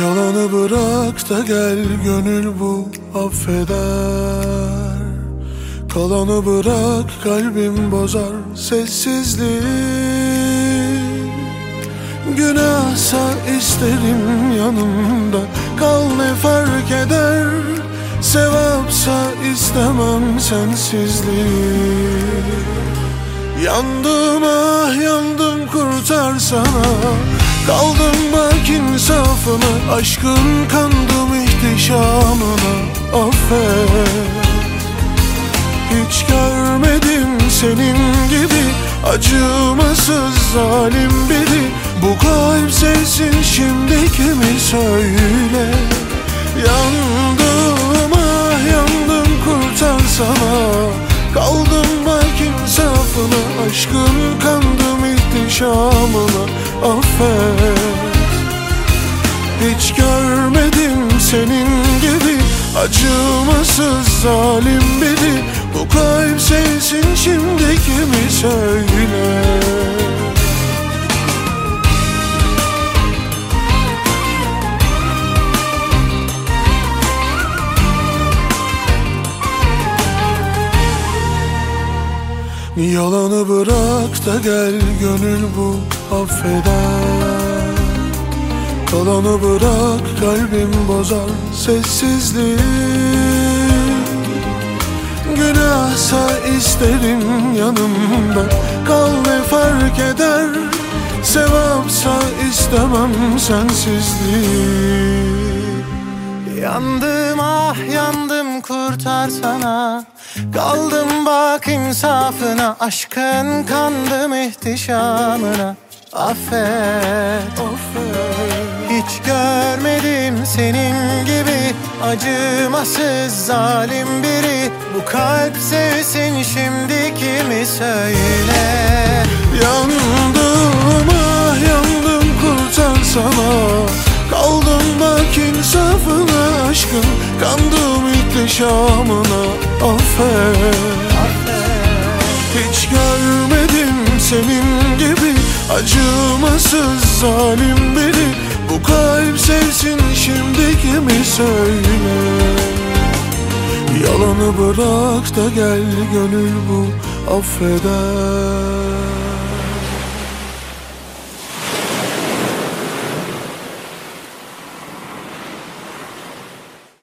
Yalanı bırak da gel gönül bu affeder. Kalanı bırak kalbim bozar sessizliği. Günahsa isterim yanımda Kal ne fark eder. Sevapsa istemem sensizliği. Yandım ah yandım kurtar sana Kaldım bak insafına Aşkın kandım ihtişamına Affet Hiç görmedim senin gibi Acımasız zalim biri. Bu kalp sensin şimdi kimi söyle? Yandım Affet Hiç görmedim senin gibi. Acımasız zalim biri. Bu kalp sensin şimdi kimi söyle? Yalanı bırak da gel gönül bu affeder. Kalanı bırak kalbim bozar sessizliği. Günahsa isterim yanımda Kal ne fark eder. Sevapsa istemem sensizliği. Yandım ah yandım kurtarsana Kaldım bak insafına Aşkın kandım ihtişamına Affet. Hiç görmedim senin gibi Acımasız zalim biri. Bu kalp sevsin şimdi kimi söyle? Yandım ah yandım kurtarsana Kaldım bak insafına aşkın. Kandım ihtişamına. Affet. Hiç görmedim senin gibi Acımasız zalim biri Bu kalp sevsin şimdi kimi söyle? Yalanı bırak da gel gönül bu affeder